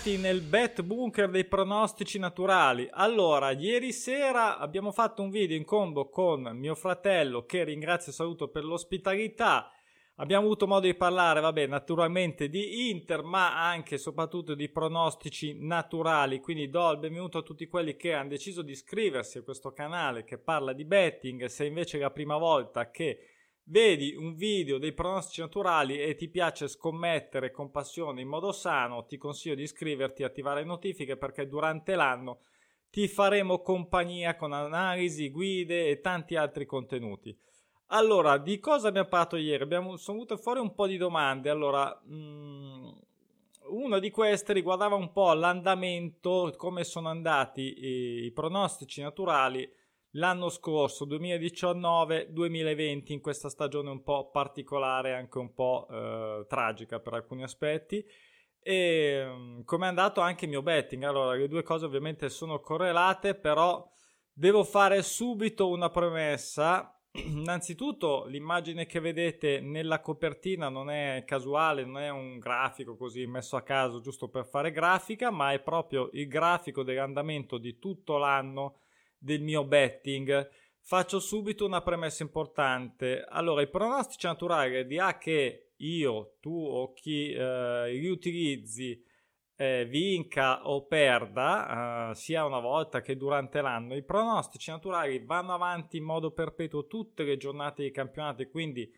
bentornati nel bet bunker dei pronostici naturali. Allora, ieri sera abbiamo fatto un video in combo con mio fratello che ringrazio e saluto per l'ospitalità. Abbiamo avuto modo di parlare, vabbè, naturalmente di Inter, ma anche e soprattutto di pronostici naturali. Quindi do il benvenuto a tutti quelli che hanno deciso di iscriversi a questo canale che parla di betting. Se invece è la prima volta che vedi un video dei pronostici naturali e ti piace scommettere con passione in modo sano, ti consiglio di iscriverti e attivare le notifiche perché durante l'anno ti faremo compagnia con analisi, guide e tanti altri contenuti. Allora, di cosa abbiamo parlato ieri? Abbiamo, sono venute fuori un po' di domande. Allora, mh, mm, una di queste riguardava un po' l'andamento, come sono andati i, i pronostici naturali l'anno scorso, 2019-2020, in questa stagione un po' particolare, anche un po' eh, tragica per alcuni aspetti. E mm, come è andato anche il mio betting? Allora, le due cose ovviamente sono correlate, però devo fare subito una premessa. Innanzitutto, l'immagine che vedete nella copertina non è casuale, non è un grafico così messo a caso giusto per fare grafica, ma è proprio il grafico dell'andamento di tutto l'anno del mio betting, faccio subito una premessa importante. Allora, i pronostici naturali di A che io, tu o chi eh, li utilizzi eh, vinca o perda, eh, sia una volta che durante l'anno, i pronostici naturali vanno avanti in modo perpetuo tutte le giornate di campionato e quindi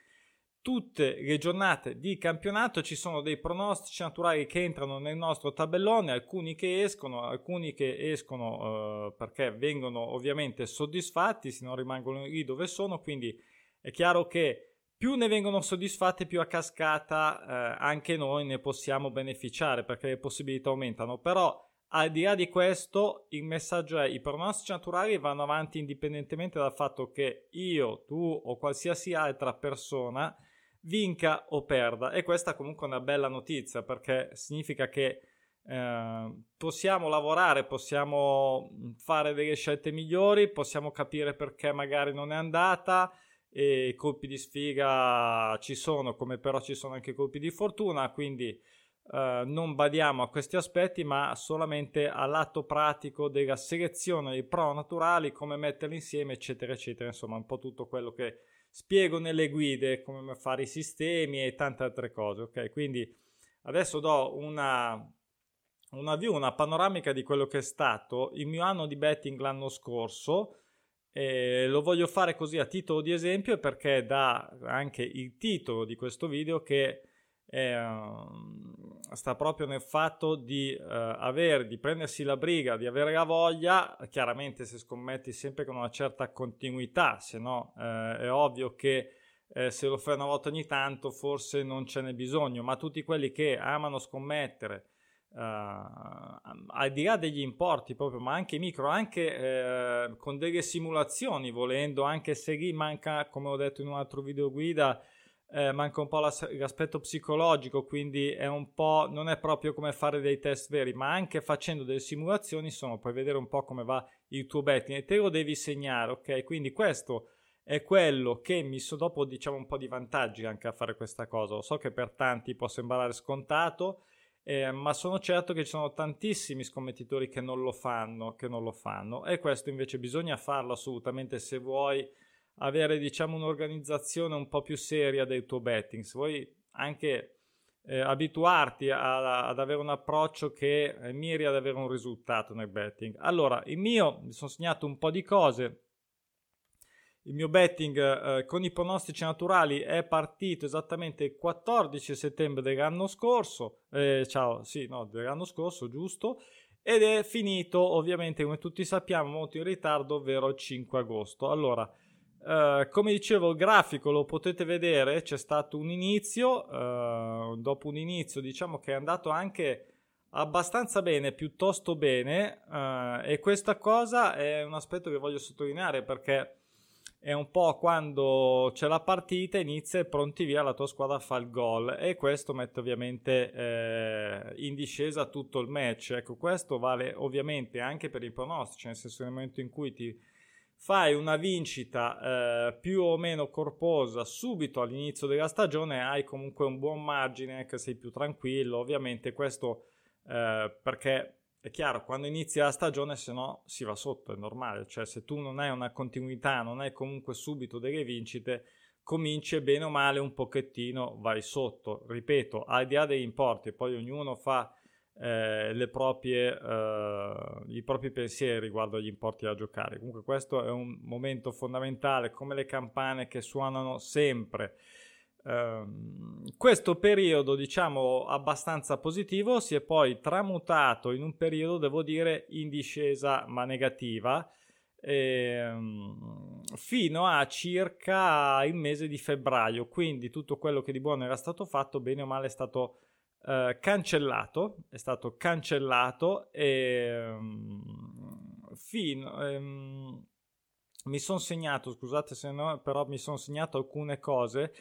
tutte le giornate di campionato ci sono dei pronostici naturali che entrano nel nostro tabellone, alcuni che escono, alcuni che escono eh, perché vengono ovviamente soddisfatti, se non rimangono lì dove sono, quindi è chiaro che più ne vengono soddisfatti, più a cascata eh, anche noi ne possiamo beneficiare perché le possibilità aumentano. Però al di là di questo, il messaggio è i pronostici naturali vanno avanti indipendentemente dal fatto che io, tu o qualsiasi altra persona vinca o perda. E questa comunque è una bella notizia perché significa che eh, possiamo lavorare, possiamo fare delle scelte migliori, possiamo capire perché magari non è andata e i colpi di sfiga ci sono, come però ci sono anche colpi di fortuna, quindi eh, non badiamo a questi aspetti, ma solamente all'atto pratico della selezione dei pro naturali, come metterli insieme, eccetera, eccetera, insomma, un po' tutto quello che spiego nelle guide come fare i sistemi e tante altre cose, ok? Quindi adesso do una, una view, una panoramica di quello che è stato il mio anno di betting l'anno scorso. E lo voglio fare così a titolo di esempio perché dà anche il titolo di questo video che eh, sta proprio nel fatto di, eh, avere, di prendersi la briga, di avere la voglia, chiaramente se scommetti sempre con una certa continuità, se no eh, è ovvio che eh, se lo fai una volta ogni tanto forse non ce n'è bisogno, ma tutti quelli che amano scommettere, Uh, al di là degli importi proprio, ma anche micro, anche uh, con delle simulazioni, volendo, anche se lì manca, come ho detto in un altro video guida, eh, manca un po' l'aspetto psicologico, quindi è un po', non è proprio come fare dei test veri, ma anche facendo delle simulazioni sono, puoi vedere un po' come va il tuo betting e te lo devi segnare, ok? Quindi questo è quello che mi so dopo diciamo un po' di vantaggi anche a fare questa cosa. Lo so che per tanti può sembrare scontato, eh, ma sono certo che ci sono tantissimi scommettitori che non lo fanno, che non lo fanno e questo invece bisogna farlo assolutamente se vuoi avere diciamo un'organizzazione un po' più seria del tuo betting, se vuoi anche eh, abituarti a, ad avere un approccio che eh, miri ad avere un risultato nel betting. Allora, il mio, mi sono segnato un po' di cose. Il mio betting eh, con i pronostici naturali è partito esattamente il 14 settembre dell'anno scorso, eh, ciao, sì, no, dell'anno scorso, giusto, ed è finito ovviamente, come tutti sappiamo, molto in ritardo, ovvero il 5 agosto. Allora, Uh, come dicevo, il grafico lo potete vedere, c'è stato un inizio, uh, dopo un inizio diciamo che è andato anche abbastanza bene, piuttosto bene, uh, e questa cosa è un aspetto che voglio sottolineare perché è un po' quando c'è la partita, inizia e pronti via, la tua squadra fa il gol e questo mette ovviamente eh, in discesa tutto il match. Ecco, questo vale ovviamente anche per i pronostici, nel senso nel momento in cui ti fai una vincita eh, più o meno corposa subito all'inizio della stagione, hai comunque un buon margine, che sei più tranquillo. Ovviamente questo eh, perché è chiaro, quando inizia la stagione se no si va sotto, è normale, cioè se tu non hai una continuità, non hai comunque subito delle vincite, cominci bene o male un pochettino vai sotto, ripeto, al di là degli importi, poi ognuno fa eh, proprie, eh, i propri pensieri riguardo agli importi da giocare. Comunque questo è un momento fondamentale, come le campane che suonano sempre. Uh, questo periodo, diciamo, abbastanza positivo si è poi tramutato in un periodo, devo dire, in discesa ma negativa, ehm, fino a circa il mese di febbraio. Quindi tutto quello che di buono era stato fatto, bene o male, è stato uh, cancellato. È stato cancellato e um, fino. Um, mi sono segnato, scusate se no, però mi sono segnato alcune cose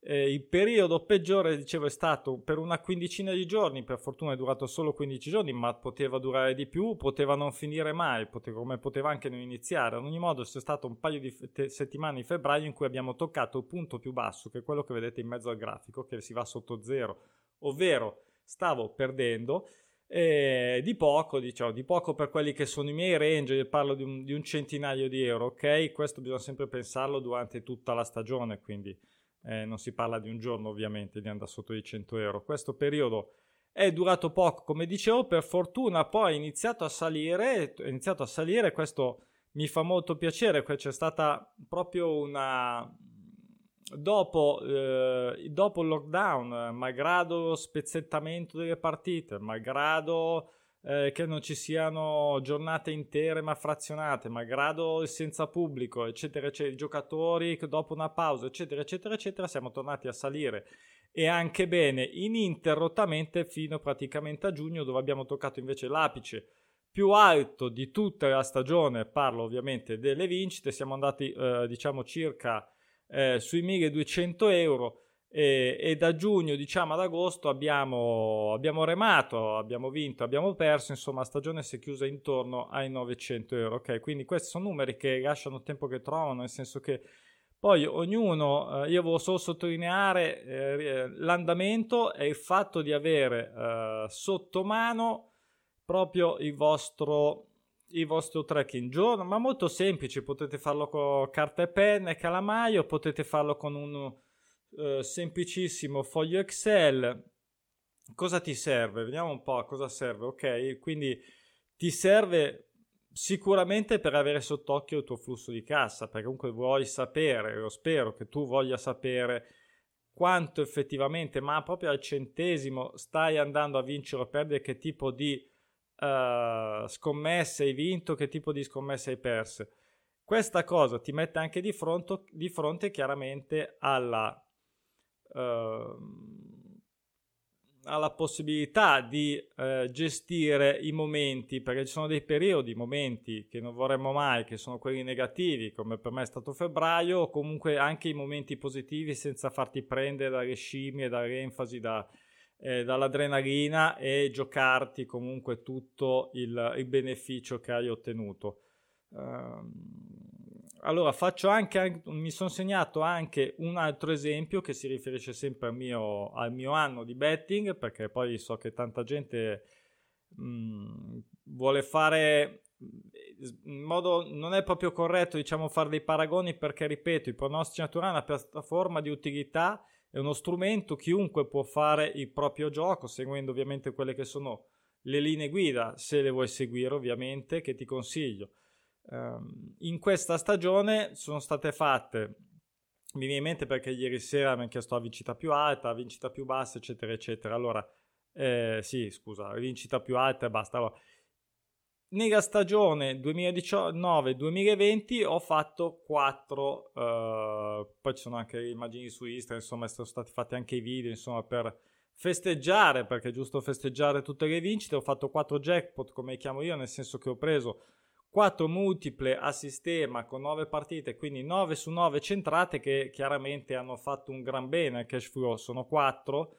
eh, il periodo peggiore, dicevo, è stato per una quindicina di giorni, per fortuna è durato solo 15 giorni, ma poteva durare di più, poteva non finire mai, poteva, come poteva anche non iniziare. Ad ogni modo c'è stato un paio di te- settimane in febbraio in cui abbiamo toccato il punto più basso, che è quello che vedete in mezzo al grafico, che si va sotto zero, ovvero stavo perdendo. Eh, di poco, diciamo, di poco per quelli che sono i miei range, parlo di un, di un centinaio di euro, ok? Questo bisogna sempre pensarlo durante tutta la stagione, quindi eh, non si parla di un giorno ovviamente di andare sotto i 100 euro. Questo periodo è durato poco, come dicevo, per fortuna poi è iniziato a salire, è iniziato a salire, questo mi fa molto piacere, c'è stata proprio una... Dopo, eh, dopo il lockdown, malgrado lo spezzettamento delle partite, malgrado eh, che non ci siano giornate intere ma frazionate, malgrado senza pubblico, eccetera, eccetera, i giocatori dopo una pausa, eccetera, eccetera, eccetera, siamo tornati a salire. E anche bene ininterrottamente fino praticamente a giugno dove abbiamo toccato invece l'apice più alto di tutta la stagione, parlo ovviamente delle vincite, siamo andati eh, diciamo circa eh, sui 1200 euro e, e, da giugno diciamo ad agosto abbiamo, abbiamo, remato, abbiamo vinto, abbiamo perso, insomma la stagione si è chiusa intorno ai 900 euro, ok? Quindi questi sono numeri che lasciano tempo che trovano, nel senso che poi ognuno, eh, io volevo solo sottolineare eh, l'andamento e il fatto di avere eh, sotto mano proprio il vostro il vostro tracking giorno, ma molto semplice, potete farlo con carta e penna e calamaio, potete farlo con un eh, semplicissimo foglio Excel. Cosa ti serve? Vediamo un po' a cosa serve. Ok, quindi ti serve sicuramente per avere sott'occhio il tuo flusso di cassa, perché comunque vuoi sapere, o spero che tu voglia sapere quanto effettivamente, ma proprio al centesimo, stai andando a vincere o perdere, che tipo di uh, scommesse hai vinto, che tipo di scommesse hai perse. Questa cosa ti mette anche di fronte, di fronte chiaramente alla uh, ha la possibilità di uh, gestire i momenti, perché ci sono dei periodi, momenti che non vorremmo mai, che sono quelli negativi, come per me è stato febbraio, o comunque anche i momenti positivi senza farti prendere dalle scimmie, dall'enfasi, da, eh, dall'adrenalina e giocarti comunque tutto il, il beneficio che hai ottenuto. Uh, allora, faccio anche, mi sono segnato anche un altro esempio che si riferisce sempre al mio, al mio anno di betting, perché poi so che tanta gente mh, mm, vuole fare in modo non è proprio corretto, diciamo, fare dei paragoni perché, ripeto, i pronostici naturali è una piattaforma di utilità, è uno strumento, chiunque può fare il proprio gioco, seguendo ovviamente quelle che sono le linee guida, se le vuoi seguire ovviamente, che ti consiglio. Um, in questa stagione sono state fatte, mi viene in mente perché ieri sera mi hanno chiesto la vincita più alta, la vincita più bassa, eccetera, eccetera. Allora, eh, sì, scusa, vincita più alta e basta. Allora, nella stagione 2019-2020 ho fatto 4, uh, eh, poi ci sono anche immagini su Instagram, insomma, sono stati fatti anche i video, insomma, per festeggiare, perché è giusto festeggiare tutte le vincite. Ho fatto 4 jackpot, come chiamo io, nel senso che ho preso 4 multiple a sistema con 9 partite, quindi 9 su 9 centrate che chiaramente hanno fatto un gran bene al cash flow, sono 4,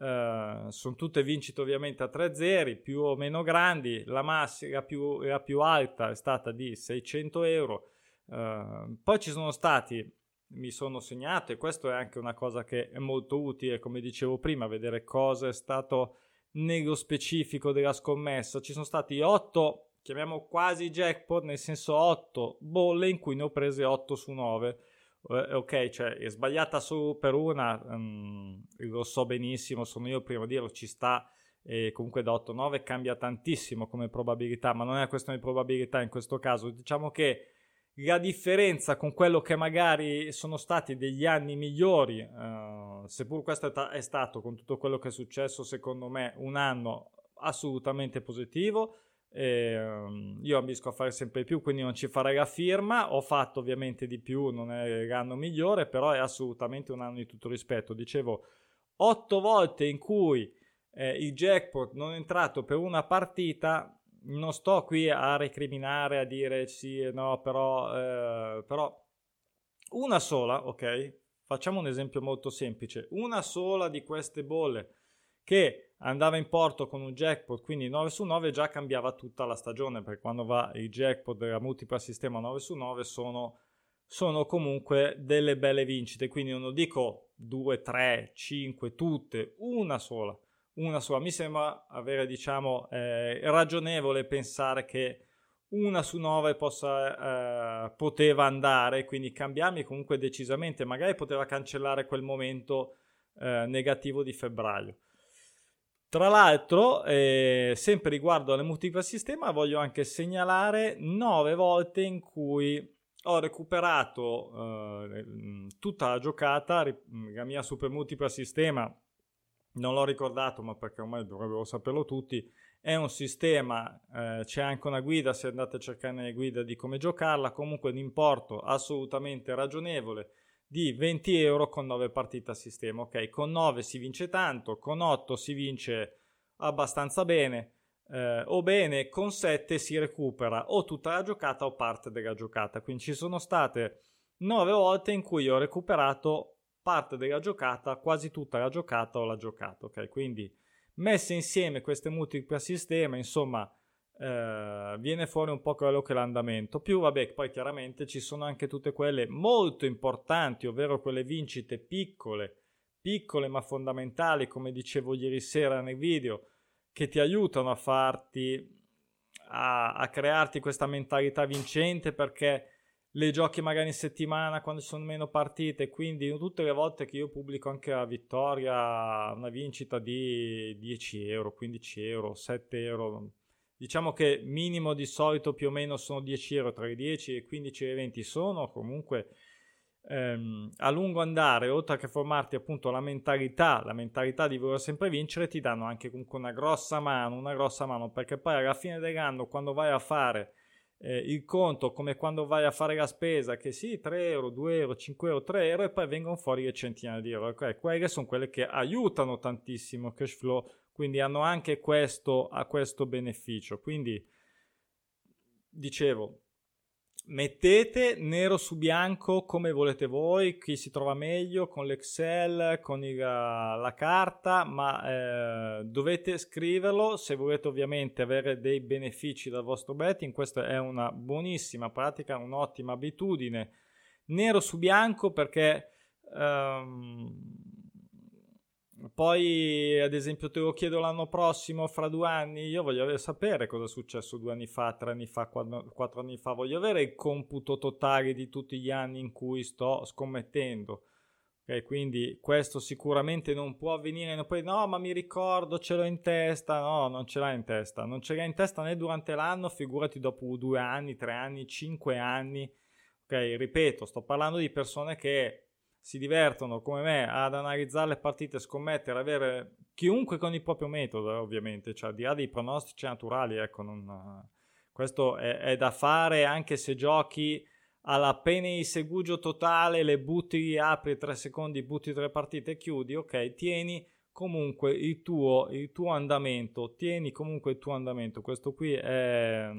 eh, sono tutte vincite ovviamente a 3 zeri, più o meno grandi, la massima più, la più alta è stata di 600 euro, eh, poi ci sono stati, mi sono segnato e questo è anche una cosa che è molto utile, come dicevo prima, vedere cosa è stato nello specifico della scommessa. Ci sono stati 8, chiamiamo quasi jackpot, nel senso 8 bolle in cui ne ho prese 8 su 9. Eh, ok, cioè è sbagliata solo per una, um, lo so benissimo, sono io prima a dirlo, ci sta e comunque da 8-9 cambia tantissimo come probabilità, ma non è una questione di probabilità in questo caso. Diciamo che la differenza con quello che magari sono stati degli anni migliori, uh, seppur questo è, ta- è, stato con tutto quello che è successo, secondo me, un anno assolutamente positivo. E, um, io ambisco a fare sempre di più, quindi non ci farei la firma. Ho fatto ovviamente di più, non è l'anno migliore, però è assolutamente un anno di tutto rispetto. Dicevo, otto volte in cui eh, il jackpot non è entrato per una partita non sto qui a recriminare, a dire sì e no, però, eh, però una sola, ok? Facciamo un esempio molto semplice. Una sola di queste bolle che andava in porto con un jackpot, quindi 9 su 9 già cambiava tutta la stagione, perché quando va il jackpot della multipla sistema 9 su 9 sono, sono comunque delle belle vincite, quindi non dico 2, 3, 5, tutte, una sola una sola. Mi sembra avere, diciamo, eh, ragionevole pensare che una su nove possa, eh, poteva andare, quindi cambiarmi comunque decisamente, magari poteva cancellare quel momento eh, negativo di febbraio. Tra l'altro, eh, sempre riguardo alle multiple sistema, voglio anche segnalare nove volte in cui ho recuperato eh, tutta la giocata, la mia super multipla sistema. Non l'ho ricordato, ma perché ormai dovrebbero saperlo tutti, è un sistema, eh, c'è anche una guida, se andate a cercare nelle guide di come giocarla, comunque un importo assolutamente ragionevole di 20 euro con 9 partite a sistema, ok? Con 9 si vince tanto, con 8 si vince abbastanza bene, eh, o bene con 7 si recupera o tutta la giocata o parte della giocata, quindi ci sono state 9 volte in cui ho recuperato parte della giocata, quasi tutta la giocata o la giocata, ok? Quindi messe insieme queste multiple a sistema, insomma, eh, viene fuori un po' quello che è l'andamento. Più, vabbè, poi chiaramente ci sono anche tutte quelle molto importanti, ovvero quelle vincite piccole, piccole ma fondamentali, come dicevo ieri sera nel video, che ti aiutano a farti, a, a crearti questa mentalità vincente perché le giochi magari in settimana quando ci sono meno partite, quindi tutte le volte che io pubblico anche la vittoria, una vincita di 10 euro, 15 euro, 7 euro, diciamo che minimo di solito più o meno sono 10 euro, tra i 10 e i 15 e i 20 sono comunque ehm, a lungo andare, oltre che formarti appunto la mentalità, la mentalità di voler sempre vincere, ti danno anche comunque una grossa mano, una grossa mano, perché poi alla fine dell'anno quando vai a fare eh, il conto come quando vai a fare la spesa che sì 3 euro 2 euro 5 euro 3 euro e poi vengono fuori le centinaia di euro. Okay, quelle sono quelle che aiutano tantissimo cash flow quindi hanno anche questo, a questo beneficio quindi dicevo mettete nero su bianco come volete voi, chi si trova meglio con l'Excel, con il, la carta, ma eh, dovete scriverlo se volete ovviamente avere dei benefici dal vostro betting. Questa è una buonissima pratica, un'ottima abitudine. Nero su bianco perché ehm, poi, ad esempio, te lo chiedo l'anno prossimo, fra due anni, io voglio sapere cosa è successo due anni fa, tre anni fa, quattro, anni fa, voglio avere il computo totale di tutti gli anni in cui sto scommettendo. Okay, quindi questo sicuramente non può avvenire. Poi no, ma mi ricordo, ce l'ho in testa. No, non ce l'hai in testa. Non ce l'hai in testa né durante l'anno, figurati dopo due anni, tre anni, cinque anni. Ok, ripeto, sto parlando di persone che si divertono come me ad analizzare le partite, scommettere, avere chiunque con il proprio metodo, ovviamente, cioè al di là dei pronostici naturali, ecco, non, questo è, è, da fare anche se giochi alla pena di segugio totale, le butti, apri tre secondi, butti tre partite e chiudi, ok, tieni comunque il tuo, il tuo andamento, tieni comunque il tuo andamento, questo qui è,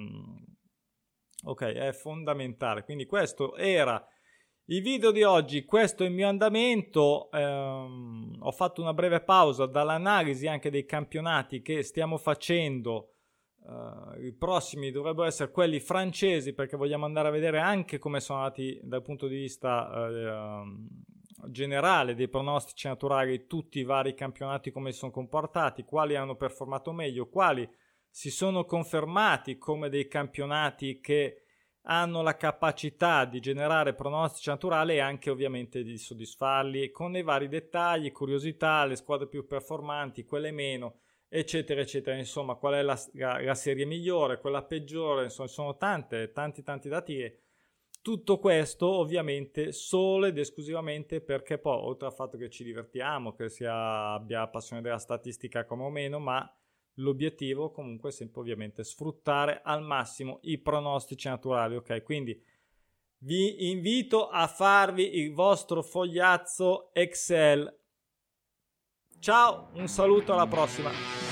ok, è fondamentale, quindi questo era il video di oggi, questo è il mio andamento, ehm, ho fatto una breve pausa dall'analisi anche dei campionati che stiamo facendo, eh, i prossimi dovrebbero essere quelli francesi perché vogliamo andare a vedere anche come sono andati dal punto di vista eh, generale dei pronostici naturali tutti i vari campionati come si sono comportati, quali hanno performato meglio, quali si sono confermati come dei campionati che hanno la capacità di generare pronostici naturali e anche ovviamente di soddisfarli con i vari dettagli, curiosità, le squadre più performanti, quelle meno, eccetera, eccetera. Insomma, qual è la, la, serie migliore, quella peggiore, insomma, sono tante, tanti, tanti dati. Tutto questo ovviamente solo ed esclusivamente perché poi, oltre al fatto che ci divertiamo, che sia, abbia passione della statistica come o meno, ma l'obiettivo comunque è sempre ovviamente sfruttare al massimo i pronostici naturali, ok? Quindi vi invito a farvi il vostro fogliazzo Excel. Ciao, un saluto alla prossima.